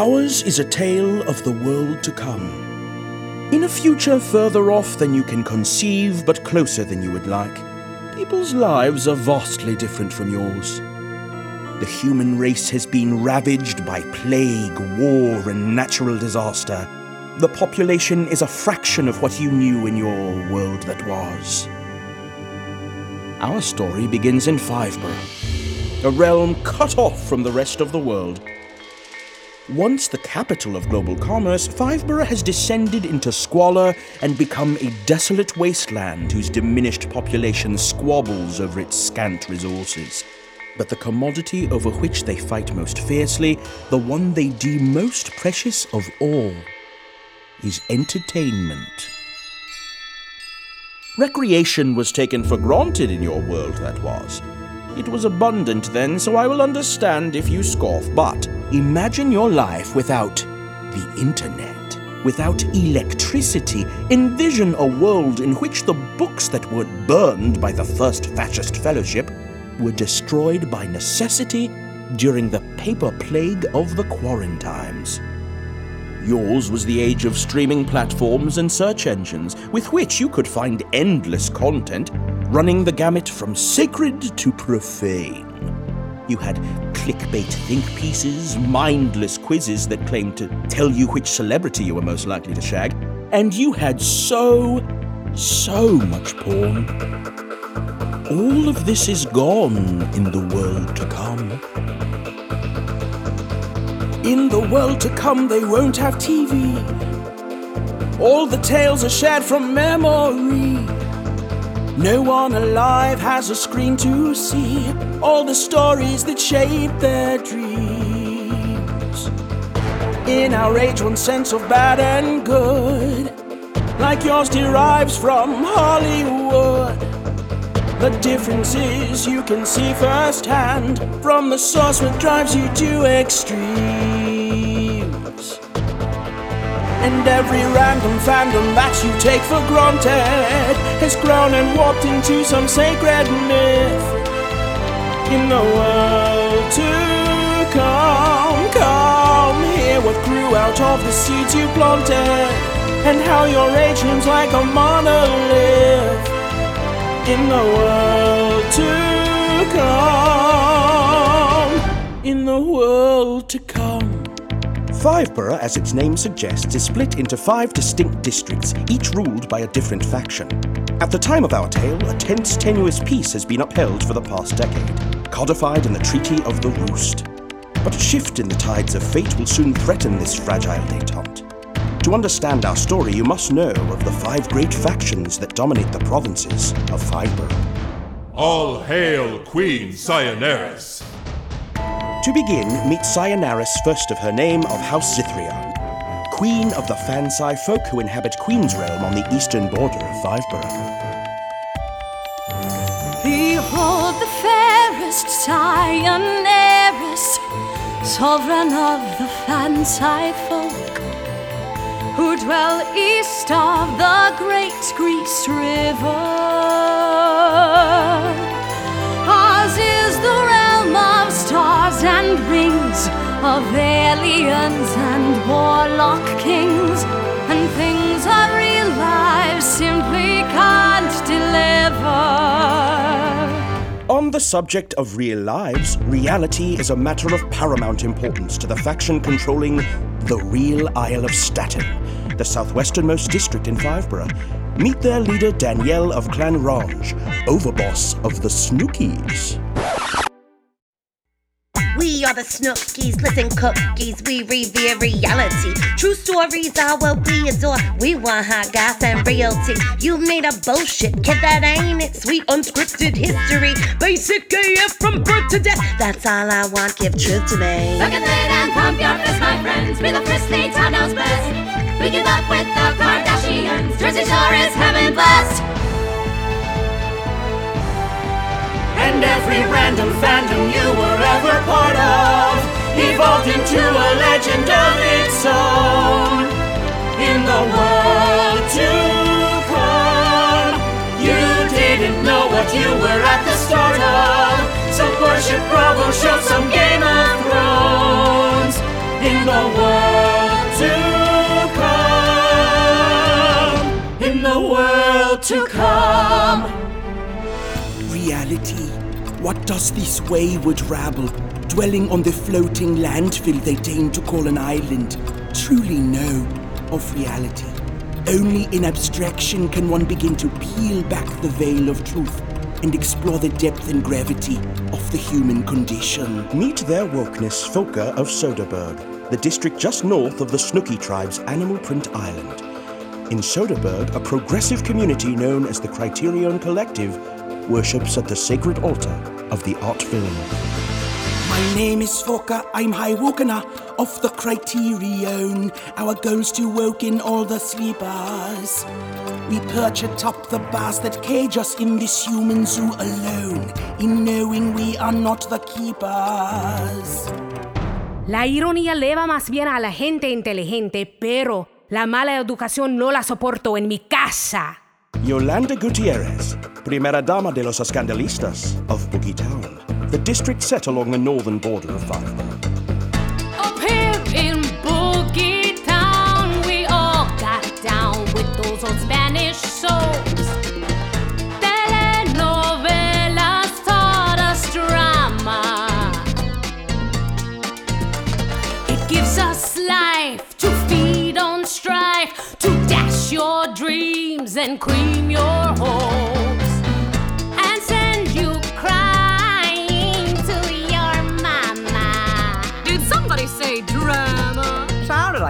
Ours is a tale of the world to come. In a future further off than you can conceive, but closer than you would like, people's lives are vastly different from yours. The human race has been ravaged by plague, war, and natural disaster. The population is a fraction of what you knew in your world that was. Our story begins in Fiveboro, a realm cut off from the rest of the world. Once the capital of global commerce, Fiveboro has descended into squalor and become a desolate wasteland whose diminished population squabbles over its scant resources. But the commodity over which they fight most fiercely, the one they deem most precious of all, is entertainment. Recreation was taken for granted in your world, that was. It was abundant then, so I will understand if you scoff, but imagine your life without the internet, without electricity. Envision a world in which the books that were burned by the First Fascist Fellowship were destroyed by necessity during the paper plague of the Quarantimes. Yours was the age of streaming platforms and search engines, with which you could find endless content, running the gamut from sacred to profane. You had clickbait think pieces, mindless quizzes that claimed to tell you which celebrity you were most likely to shag, and you had so, so much porn. All of this is gone in the world to come. In the world to come, they won't have TV. All the tales are shared from memory. No one alive has a screen to see all the stories that shape their dreams. In our age, one sense of bad and good, like yours, derives from Hollywood. The difference is you can see firsthand from the source what drives you to extremes. And every random fandom that you take for granted has grown and warped into some sacred myth. In the world to come, come, hear what grew out of the seeds you planted, and how your age looms like a monolith in the world to come. In the world to come. Fiveboro, as its name suggests, is split into five distinct districts, each ruled by a different faction. At the time of our tale, a tense, tenuous peace has been upheld for the past decade, codified in the Treaty of the Roost. But a shift in the tides of fate will soon threaten this fragile detente. To understand our story, you must know of the five great factions that dominate the provinces of Fiveboro. All hail Queen Cyanaris! To begin, meet Cyanaris, first of her name, of House Zithrian, queen of the Fansai folk who inhabit Queen's Realm on the eastern border of Fiveboro. Behold the fairest Cyanaris, sovereign of the Fansai folk, who dwell east of the great Grease River. And rings, of aliens and warlock kings, and things of real life simply can't deliver. On the subject of real lives, reality is a matter of paramount importance to the faction controlling the real Isle of Staten, the southwesternmost district in Fiveboro. Meet their leader Danielle of Clan Range, overboss of the Snookies. We are the Snookies, listen cookies, we revere reality. True stories are what we adore. We want hot goss and realty. You made a bullshit, kid, that ain't it. Sweet unscripted history. Basic AF from birth to death. That's all I want, give truth to me. Look at it and pump your fist, my friends. Be the lead, town knows best. We give up with the Kardashians. Jersey Shore is heaven blessed. And every random fandom you were ever part of evolved into a legend of its own. In the world to come, you didn't know what you were at the start of. Some worship Bravo show, some Game of Thrones. in the world to come. In the world to come. Reality. What does this wayward rabble, dwelling on the floating landfill they deign to call an island, truly know of reality? Only in abstraction can one begin to peel back the veil of truth and explore the depth and gravity of the human condition. Meet their wokeness Folka of Soderbergh, the district just north of the Snooky tribe's Animal Print Island. In Soderbergh, a progressive community known as the Criterion Collective worships at the sacred altar of the art film. My name is Foka, I'm High Wokana of the Criterion. Our goal's to woken all the sleepers. We perch atop the bars that cage us in this human zoo alone, in knowing we are not the keepers. La ironía leva más bien a la gente inteligente, pero la mala educación no la soporto en mi casa. Yolanda Gutierrez, Primera Dama de los Escandalistas of Boogie Town, the district set along the northern border of Fiveboro. Up here in Boogie Town, we all got down with those old Spanish souls. Telenovelas taught us drama. It gives us life to feed on strife, to dash your dreams and cream your hopes,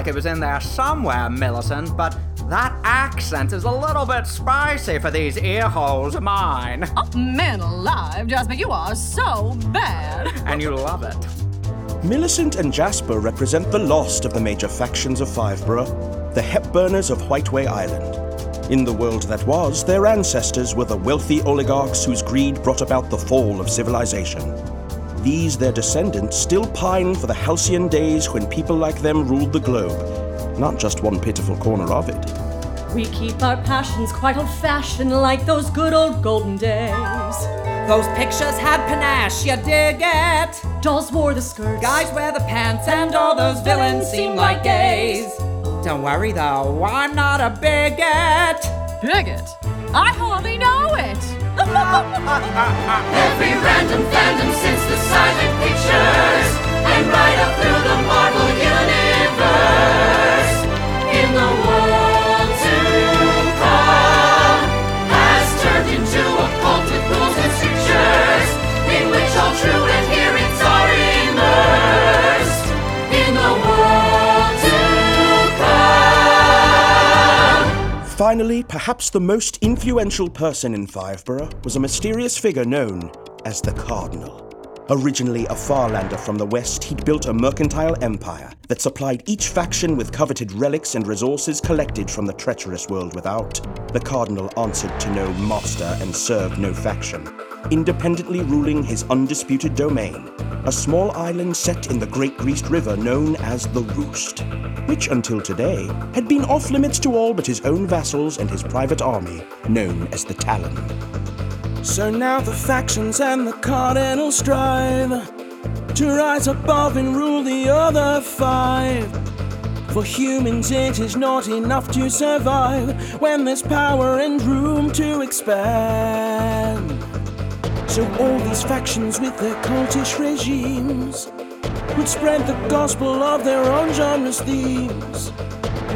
like it was in there somewhere, Millicent, but that accent is a little bit spicy for these ear holes of mine. Oh, man alive, Jasper, you are so bad. And you love it. Millicent and Jasper represent the lost of the major factions of Fiveboro, the Hepburners of Whiteway Island. In the world that was, their ancestors were the wealthy oligarchs whose greed brought about the fall of civilization. These, their descendants, still pine for the halcyon days when people like them ruled the globe, not just one pitiful corner of it. We keep our passions quite old fashioned like those good old golden days. Those pictures had panache, you dig it? Dolls wore the skirts. Guys wear the pants, and all those villains seem like gays. Don't worry though, I'm not a bigot. Bigot? I hardly know it. Every random fandom since the silent pictures, and right up through the Marvel universe, in the world to come, has turned into a cult with rules and strictures, in which all true adherents Finally, perhaps the most influential person in Fiveboro was a mysterious figure known as the Cardinal. Originally a Farlander from the west, he'd built a mercantile empire that supplied each faction with coveted relics and resources collected from the treacherous world without. The Cardinal answered to no master and served no faction, independently ruling his undisputed domain, a small island set in the Great Greased River known as the Roost, which until today had been off limits to all but his own vassals and his private army, known as the Talon. So now the factions and the Cardinal strive to rise above and rule the other five. For humans, it is not enough to survive when there's power and room to expand. So all these factions with their cultish regimes would spread the gospel of their own genre's themes,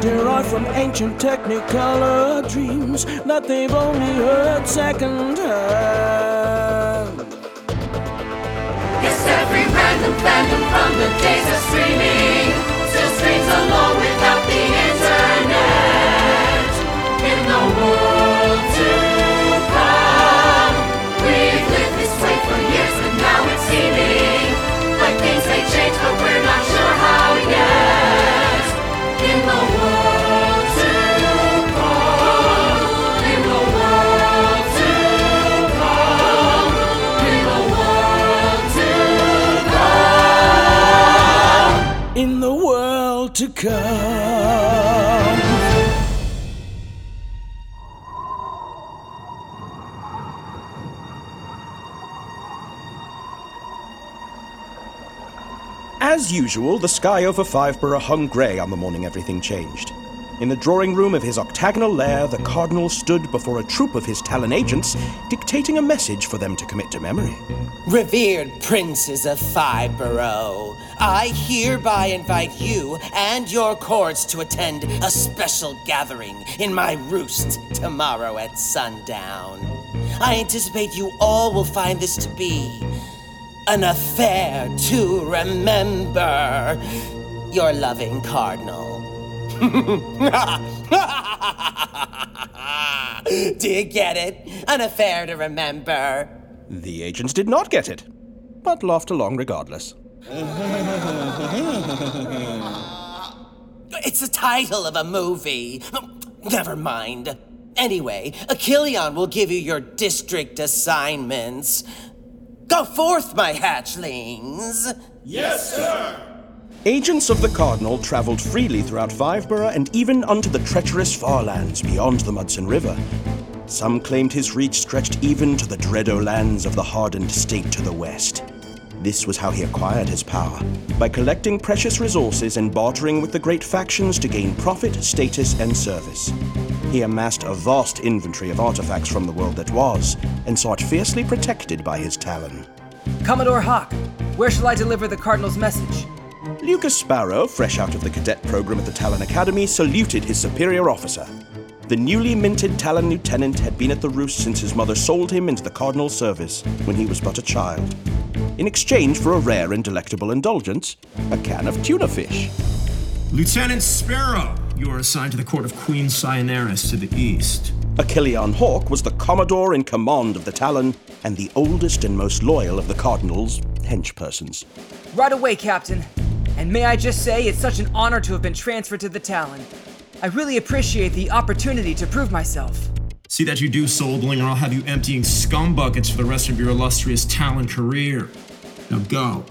derived from ancient technicolor dreams that they've only heard second hand. Yes, every random fandom from the days of streaming still streams along without the internet. In the world to come. As usual, the sky over Fiveboro hung grey on the morning everything changed. In the drawing room of his octagonal lair, the Cardinal stood before a troop of his Talon agents, dictating a message for them to commit to memory. Revered princes of Fiveboro, I hereby invite you and your courts to attend a special gathering in my roost tomorrow at sundown. I anticipate you all will find this to be an affair to remember. Your loving Cardinal. Do you get it? An affair to remember. The agents did not get it, but laughed along regardless. It's the title of a movie. Never mind. Anyway, Achilleon will give you your district assignments. Go forth, my hatchlings. Yes, sir. Agents of the Cardinal traveled freely throughout Fiveboro and even unto the treacherous far lands beyond the Mudson River. Some claimed his reach stretched even to the Dreado lands of the hardened state to the west. This was how he acquired his power by collecting precious resources and bartering with the great factions to gain profit, status, and service. He amassed a vast inventory of artifacts from the world that was, and saw it fiercely protected by his Talon. Commodore Hawk, where shall I deliver the Cardinal's message? Lukas Sparrow, fresh out of the cadet program at the Talon Academy, saluted his superior officer. The newly minted Talon lieutenant had been at the roost since his mother sold him into the Cardinal's service when he was but a child. In exchange for a rare and delectable indulgence, a can of tuna fish. Lieutenant Sparrow, you are assigned to the court of Queen Cyanaris to the east. Achilleon Hawk was the Commodore in command of the Talon and the oldest and most loyal of the Cardinal's henchpersons. Right away, Captain. And may I just say, it's such an honor to have been transferred to the Talon. I really appreciate the opportunity to prove myself. See that you do, Soldling, or I'll have you emptying scum buckets for the rest of your illustrious Talon career. Now go.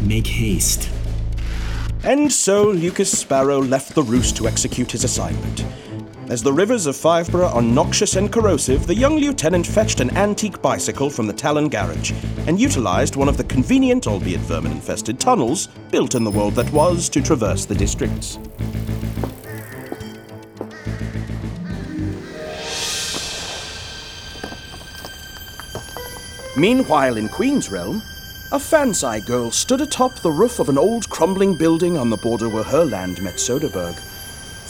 Make haste. And so Lukas Sparrow left the roost to execute his assignment. As the rivers of Fiveboro are noxious and corrosive, the young lieutenant fetched an antique bicycle from the Talon garage and utilized one of the convenient, albeit vermin infested, tunnels built in the world that was to traverse the districts. Meanwhile, in Queen's Realm, a Fansai girl stood atop the roof of an old crumbling building on the border where her land met Soderbergh.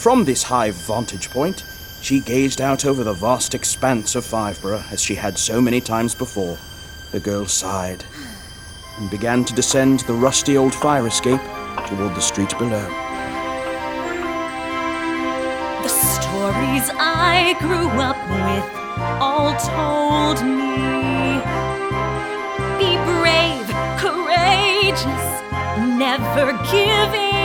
From this high vantage point, she gazed out over the vast expanse of Fiveboro as she had so many times before. The girl sighed and began to descend the rusty old fire escape toward the street below. The stories I grew up with all told me. Be brave, courageous, never give in.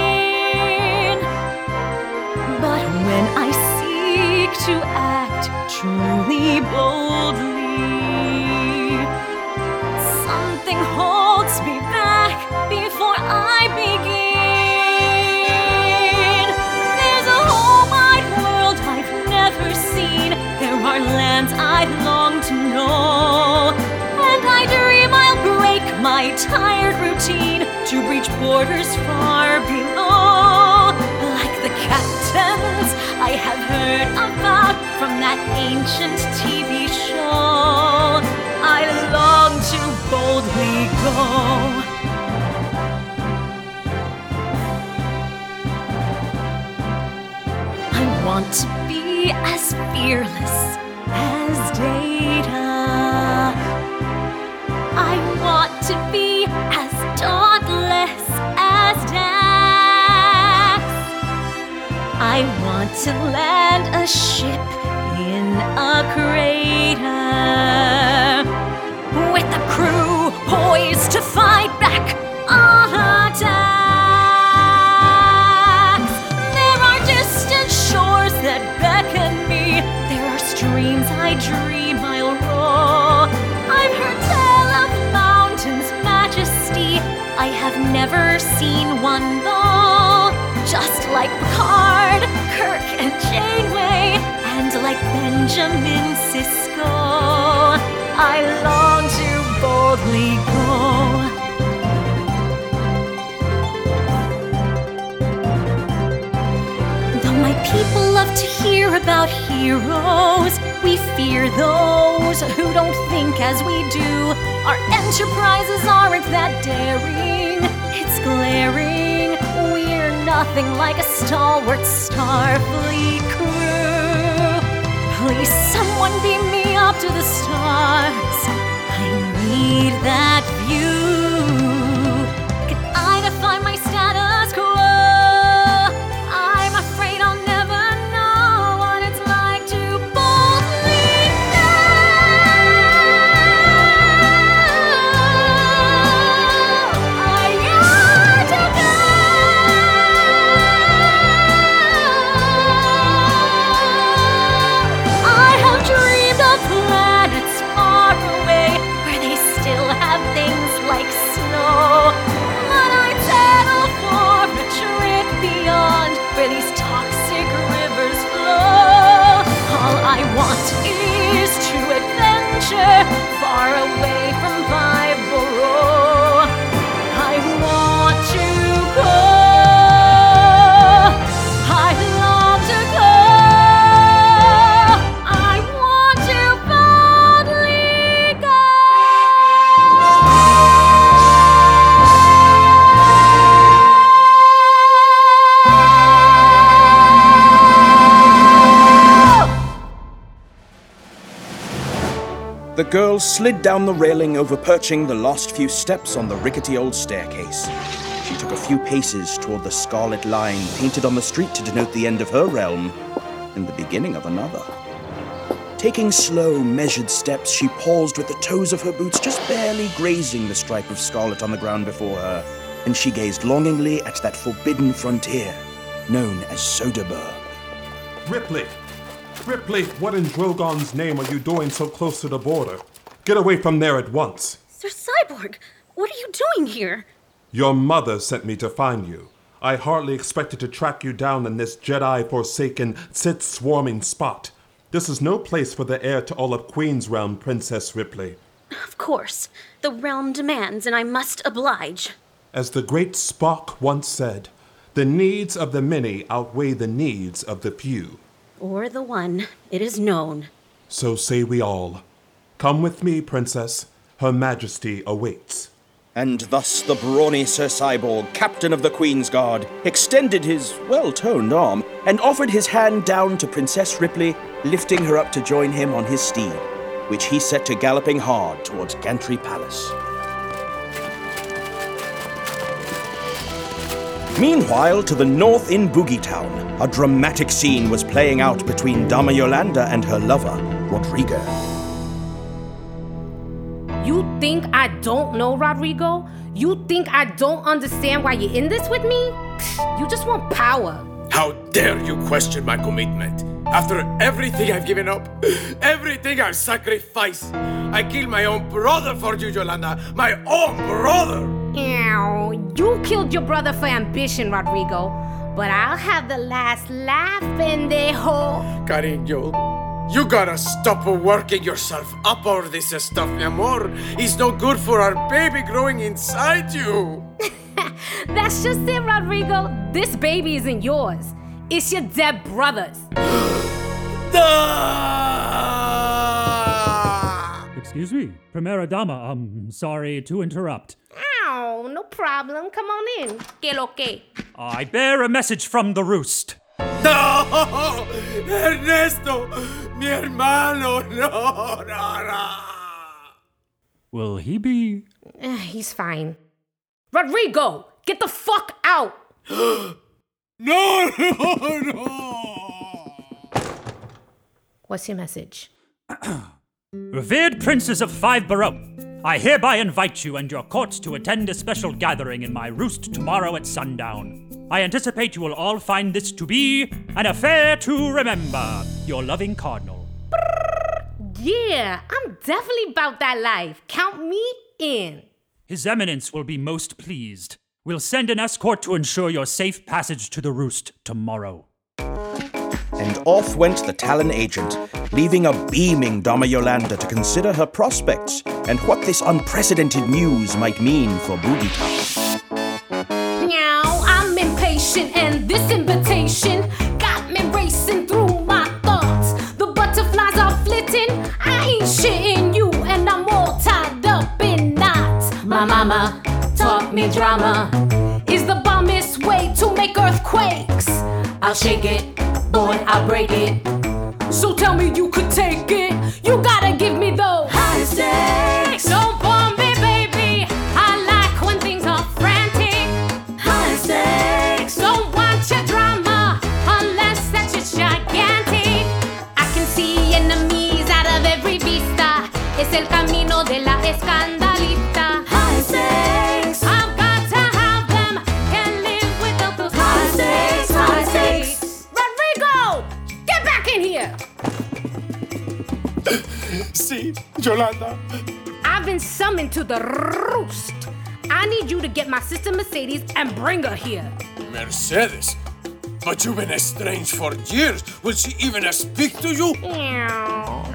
When I seek to act truly boldly, something holds me back before I begin. There's a whole wide world I've never seen. There are lands I long to know. And I dream I'll break my tired routine to reach borders far below. Have heard about from that ancient TV show. I long to boldly go. I want to be as fearless to land a ship in a crater with the crew poised to fight back on attacks. There are distant shores that beckon me. There are streams I dream I'll roar. I've heard tell of mountains' majesty. I have never seen one though. Just like Picard, Kirk, and Janeway, and like Benjamin Sisko, I long to boldly go. Though my people love to hear about heroes. We fear those who don't think as we do. Our enterprises aren't that daring, it's glaring. Nothing like a stalwart Starfleet crew. Please, someone beam me up to the stars. I need that view. Girl slid down the railing over perching the last few steps on the rickety old staircase. She took a few paces toward the scarlet line painted on the street to denote the end of her realm and the beginning of another. Taking slow, measured steps, she paused with the toes of her boots just barely grazing the stripe of scarlet on the ground before her, and she gazed longingly at that forbidden frontier known as Soderbergh. Ripley! Ripley, what in Drogon's name are you doing so close to the border? Get away from there at once. Sir Cyborg, what are you doing here? Your mother sent me to find you. I hardly expected to track you down in this Jedi forsaken, Sith swarming spot. This is no place for the heir to all of Queen's realm, Princess Ripley. Of course. The realm demands, and I must oblige. As the great Spock once said, the needs of the many outweigh the needs of the few. Or the one, it is known. So say we all. Come with me, Princess. Her Majesty awaits. And thus the brawny Sir Cyborg, captain of the Queen's Guard, extended his well toned arm and offered his hand down to Princess Ripley, lifting her up to join him on his steed, which he set to galloping hard towards Gantry Palace. Meanwhile, to the north in Boogie Town, a dramatic scene was playing out between Dama Yolanda and her lover, Rodrigo. You think I don't know, Rodrigo? You think I don't understand why you're in this with me? You just want power. How dare you question my commitment? After everything I've given up, everything I've sacrificed, I killed my own brother for you, Yolanda. My own brother! Ew, you killed your brother for ambition, Rodrigo. But I'll have the last laugh, pendejo. Cariño, you gotta stop working yourself up over this stuff, mi amor. It's no good for our baby growing inside you. That's just it, Rodrigo. This baby isn't yours. It's your dead brother's. Excuse me, Primera Dama, I'm sorry to interrupt. Ow, no problem. Come on in. Que lo que? I bear a message from the roost. No! Ernesto! Mi hermano! No, no, no! Will he be? Eh, He's fine. Rodrigo, get the fuck out! no, no, no! What's your message? Revered princes of Fiveboro, I hereby invite you and your courts to attend a special gathering in my roost tomorrow at sundown. I anticipate you will all find this to be an affair to remember. Your loving cardinal. Yeah, I'm definitely about that life. Count me in. His Eminence will be most pleased. We'll send an escort to ensure your safe passage to the roost tomorrow. And off went the Talon agent, leaving a beaming Dama Yolanda to consider her prospects and what this unprecedented news might mean for Boogie Town. Now I'm impatient, and this invitation got me racing through my thoughts. The butterflies are flitting, I ain't shitting you, and I'm all tied up in knots. My mama taught me drama is the bombest way to make earthquakes. I'll shake it boy, I'll break it. So tell me you could take it. You gotta give me those high stakes. Don't bomb me, baby. I like when things are frantic. High stakes. Don't want your drama unless that shit's gigantic. I can see enemies out of every vista. Es el camino de la escandalista. Yolanda. I've been summoned to the roost. I need you to get my sister Mercedes and bring her here. Mercedes. But you've been estranged for years. Will she even speak to you?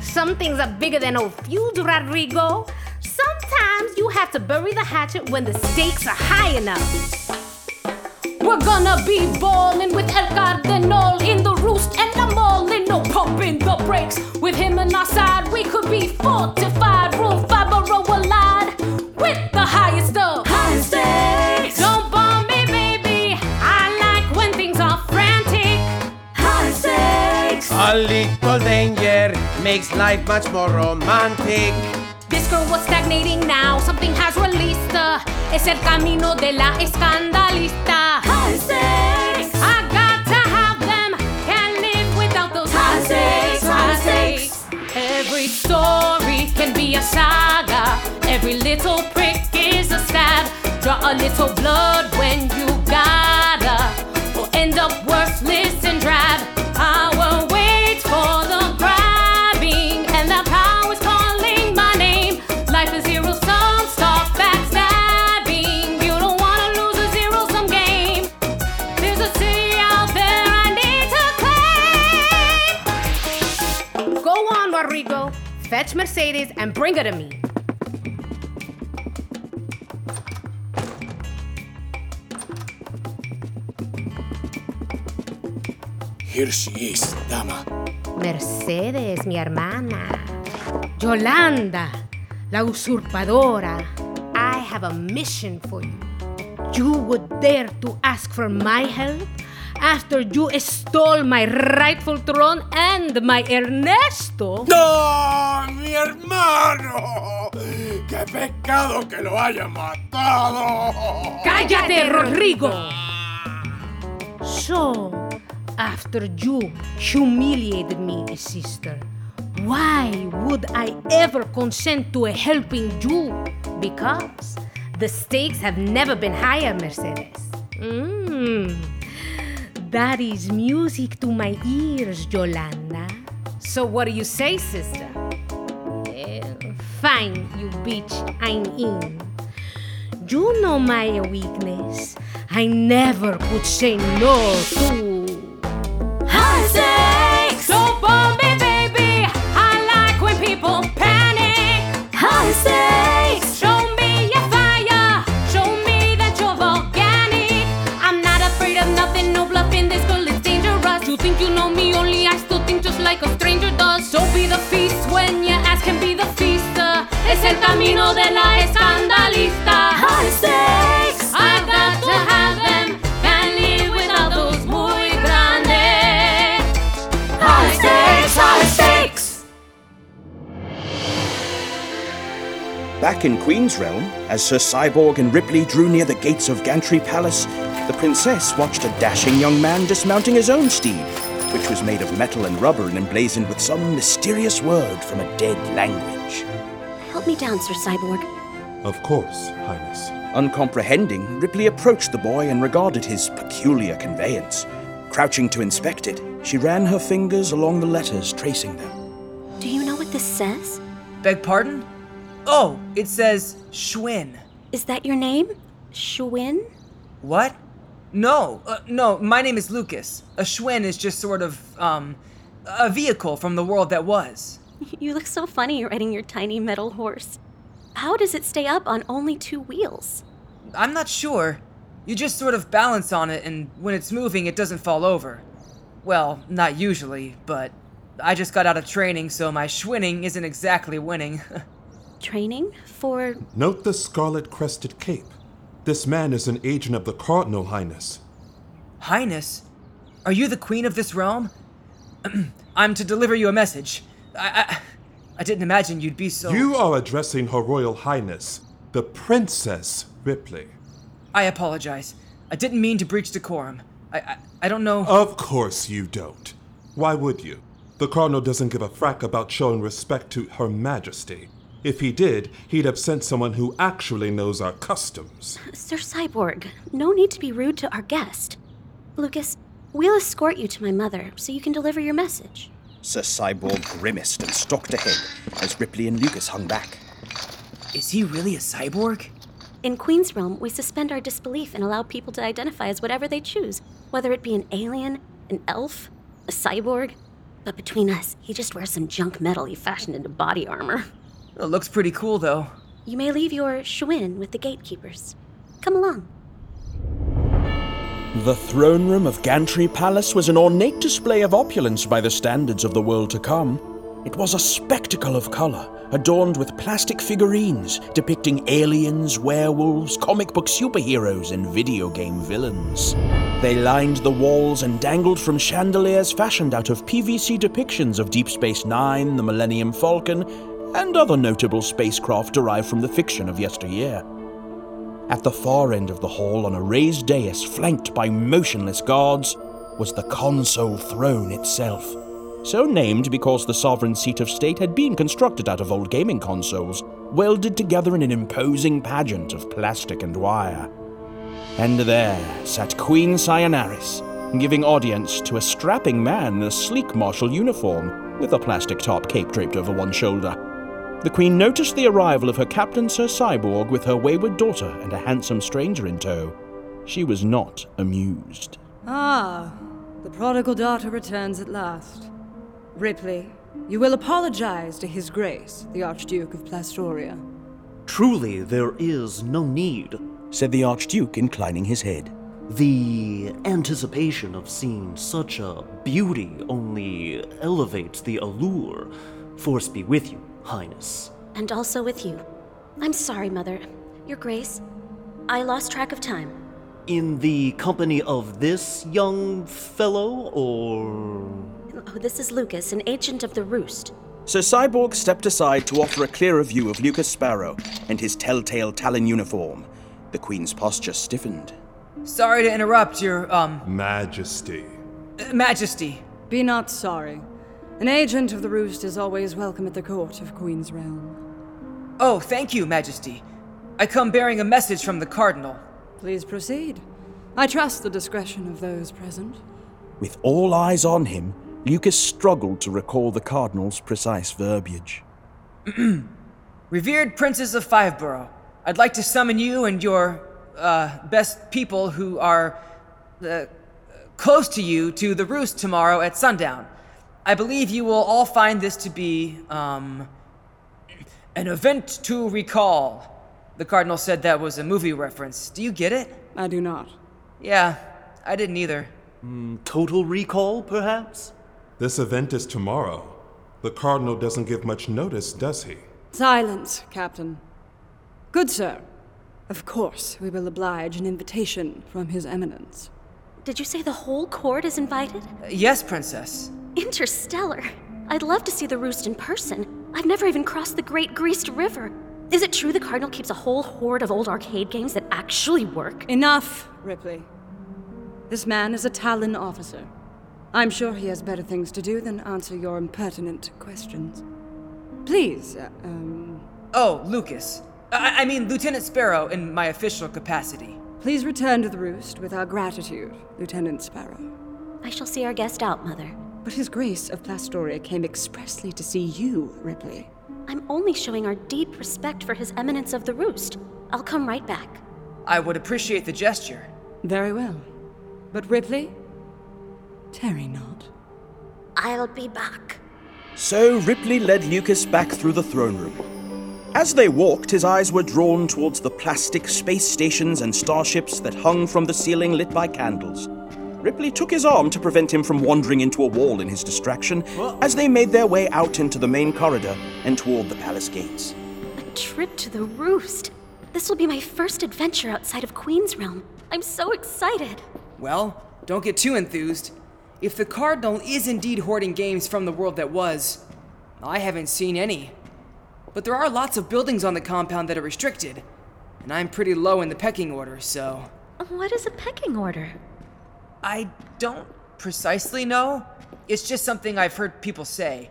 Some things are bigger than old feuds, Rodrigo. Sometimes you have to bury the hatchet when the stakes are high enough. We're gonna be ballin' with El Cardinal in the roost and the mallin', no pumping the brakes. With him on our side, we could be fortified, rule Fabro allied with the highest of high stakes. Don't bomb me, baby. I like when things are frantic. High stakes. A little danger makes life much more romantic. This girl was stagnating now, something has released her. Es el camino de la escandalista. High stakes. I got to have them. Can't live without those high stakes. High stakes. Every story can be a saga. Every little prick is a stab. Draw a little blood when you gotta, or end up worthless Fetch Mercedes and bring her to me. Here she is, dama. Mercedes, mi hermana. Yolanda, la usurpadora. I have a mission for you. You would dare to ask for my help after you stole my rightful throne and my Ernesto? ¡No! ¡Mi hermano! ¡Qué pecado que lo haya matado! ¡Cállate, Rodrigo! So, after you humiliated me, sister, why would I ever consent to helping you? Because the stakes have never been higher, Mercedes. Mmm. That is music to my ears, Yolanda. So, what do you say, sister? Fine, you bitch, I'm in. You know my weakness. I never could say no to. Es el camino de la escandalista. High stakes! I've got to have them. Can't live without those muy grandes. High stakes, high stakes. Back in Queen's Realm, as Sir Cyborg and Ripley drew near the gates of Gantry Palace, the princess watched a dashing young man dismounting his own steed, which was made of metal and rubber and emblazoned with some mysterious word from a dead language. Help me down, Sir Cyborg. Of course, Highness. Uncomprehending, Ripley approached the boy and regarded his peculiar conveyance. Crouching to inspect it, she ran her fingers along the letters, tracing them. Do you know what this says? Beg pardon? Oh, it says Schwinn. Is that your name? Schwinn? What? No, uh, no, my name is Lukas. A Schwinn is just sort of, um, a vehicle from the world that was. You look so funny riding your tiny metal horse. How does it stay up on only two wheels? I'm not sure. You just sort of balance on it, and when it's moving, it doesn't fall over. Well, not usually, but I just got out of training, so my Schwinning isn't exactly winning. Training? For. Note the scarlet crested cape. This man is an agent of the Cardinal, Highness. Highness, are you the queen of this realm? I'm to deliver you a message. I, I, I didn't imagine you'd be so. You are addressing Her Royal Highness, the Princess Ripley. I apologize. I didn't mean to breach decorum. I, I, I don't know. Of course you don't. Why would you? The Cardinal doesn't give a frack about showing respect to Her Majesty. If he did, he'd have sent someone who actually knows our customs. Sir Cyborg, no need to be rude to our guest. Lukas, we'll escort you to my mother so you can deliver your message. Sir Cyborg grimaced and stalked ahead as Ripley and Lukas hung back. Is he really a cyborg? In Queen's Realm, we suspend our disbelief and allow people to identify as whatever they choose, whether it be an alien, an elf, a cyborg. But between us, he just wears some junk metal he fashioned into body armor. It looks pretty cool, though. You may leave your Schwinn with the gatekeepers. Come along. The throne room of Gantry Palace was an ornate display of opulence by the standards of the world to come. It was a spectacle of color, adorned with plastic figurines depicting aliens, werewolves, comic book superheroes, and video game villains. They lined the walls and dangled from chandeliers fashioned out of PVC depictions of Deep Space Nine, the Millennium Falcon, and other notable spacecraft derived from the fiction of yesteryear. At the far end of the hall, on a raised dais flanked by motionless guards, was the console throne itself. So named because the sovereign seat of state had been constructed out of old gaming consoles, welded together in an imposing pageant of plastic and wire. And there sat Queen Cyanaris, giving audience to a strapping man in a sleek martial uniform, with a plastic top cape draped over one shoulder. The Queen noticed the arrival of her captain, Sir Cyborg, with her wayward daughter and a handsome stranger in tow. She was not amused. Ah, the prodigal daughter returns at last. Ripley, you will apologize to His Grace, the Archduke of Plastoria. Truly, there is no need, said the Archduke, inclining his head. The anticipation of seeing such a beauty only elevates the allure. Force be with you, Highness. And also with you. I'm sorry, Mother. Your Grace, I lost track of time. In the company of this young fellow, or. Oh, this is Lukas, an agent of the Roost. Sir Cyborg stepped aside to offer a clearer view of Lukas Sparrow and his telltale Talon uniform. The Queen's posture stiffened. Sorry to interrupt your, um. Majesty. Uh, Majesty. Be not sorry. An agent of the Roost is always welcome at the court of Queen's Realm. Oh, thank you, Majesty. I come bearing a message from the Cardinal. Please proceed. I trust the discretion of those present. With all eyes on him, Lukas struggled to recall the Cardinal's precise verbiage. Revered Princes of Fiveboro, I'd like to summon you and your, uh, best people who are, uh, close to you to the Roost tomorrow at sundown. I believe you will all find this to be, um, an event to recall. The Cardinal said that was a movie reference. Do you get it? I do not. Yeah, I didn't either. Mm, total recall, perhaps? This event is tomorrow. The Cardinal doesn't give much notice, does he? Silence, Captain. Good sir. Of course, we will oblige an invitation from His Eminence. Did you say the whole court is invited? Uh, yes, Princess. Interstellar. I'd love to see the roost in person. I've never even crossed the Great Greased River. Is it true the Cardinal keeps a whole horde of old arcade games that actually work? Enough, Ripley. This man is a Talon officer. I'm sure he has better things to do than answer your impertinent questions. Please, uh, um. Oh, Lukas. I, I mean, Lieutenant Sparrow in my official capacity. Please return to the roost with our gratitude, Lieutenant Sparrow. I shall see our guest out, Mother. But His Grace of Plastoria came expressly to see you, Ripley. I'm only showing our deep respect for His Eminence of the Roost. I'll come right back. I would appreciate the gesture. Very well. But Ripley, tarry not. I'll be back. So Ripley led Lukas back through the throne room. As they walked, his eyes were drawn towards the plastic space stations and starships that hung from the ceiling lit by candles. Ripley took his arm to prevent him from wandering into a wall in his distraction as they made their way out into the main corridor and toward the palace gates. A trip to the roost. This will be my first adventure outside of Queen's Realm. I'm so excited. Well, don't get too enthused. If the Cardinal is indeed hoarding games from the world that was, I haven't seen any. But there are lots of buildings on the compound that are restricted, and I'm pretty low in the pecking order, so. What is a pecking order? I don't precisely know. It's just something I've heard people say.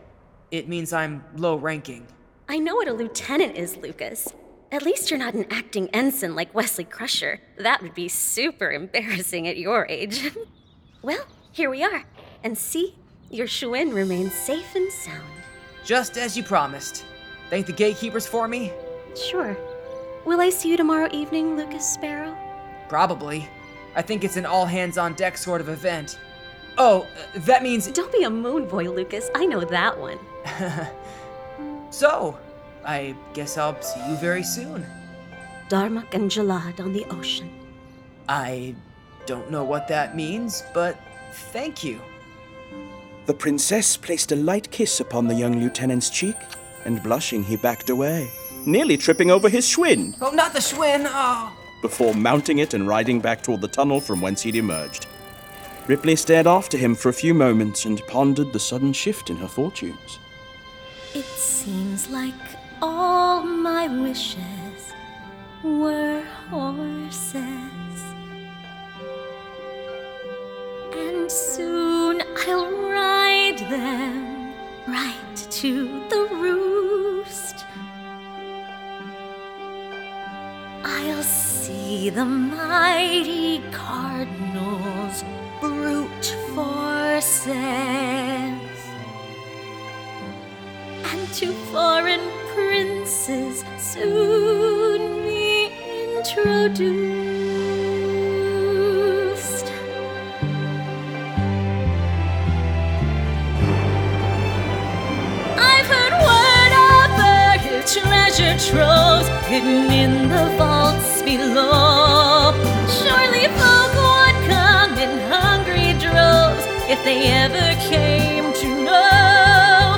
It means I'm low ranking. I know what a lieutenant is, Lukas. At least you're not an acting ensign like Wesley Crusher. That would be super embarrassing at your age. well, here we are. And see, your Schwinn remains safe and sound. Just as you promised. Thank the gatekeepers for me? Sure. Will I see you tomorrow evening, Lukas Sparrow? Probably. I think it's an all hands on deck sort of event. Oh, uh, that means. Don't be a moon boy, Lukas. I know that one. so, I guess I'll see you very soon. Darmok and Jalad on the ocean. I don't know what that means, but thank you. The princess placed a light kiss upon the young lieutenant's cheek, and blushing, he backed away, nearly tripping over his Schwinn, Oh, not the Schwinn! Oh. before mounting it and riding back toward the tunnel from whence he'd emerged. Ripley stared after him for a few moments and pondered the sudden shift in her fortunes. It seems like all my wishes were horses. And soon I'll ride them right to the roost. I'll see the mighty cardinals brute forces and to foreign princes soon be introduced. Buried treasure troves hidden in the vaults below. Surely folk would come in hungry droves if they ever came to know.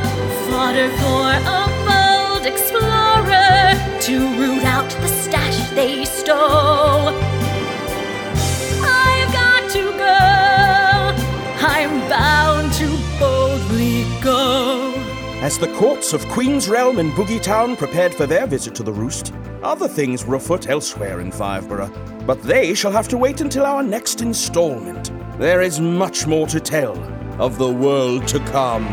Fodder for a bold explorer to root out the stash they stole. As the courts of Queen's Realm and Boogie Town prepared for their visit to the Roost, other things were afoot elsewhere in Fiveboro. But they shall have to wait until our next installment. There is much more to tell of the world to come.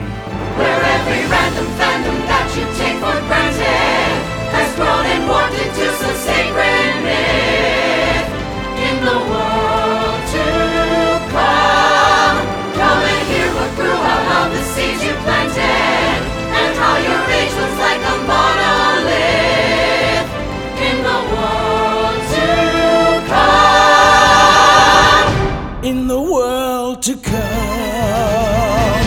Where every random fandom that you take for granted has grown and morphed into some sacred myth. In the world to come, come and hear what grew out of the seeds you planted, how your age looks like a monolith. In the world to come. In the world to come.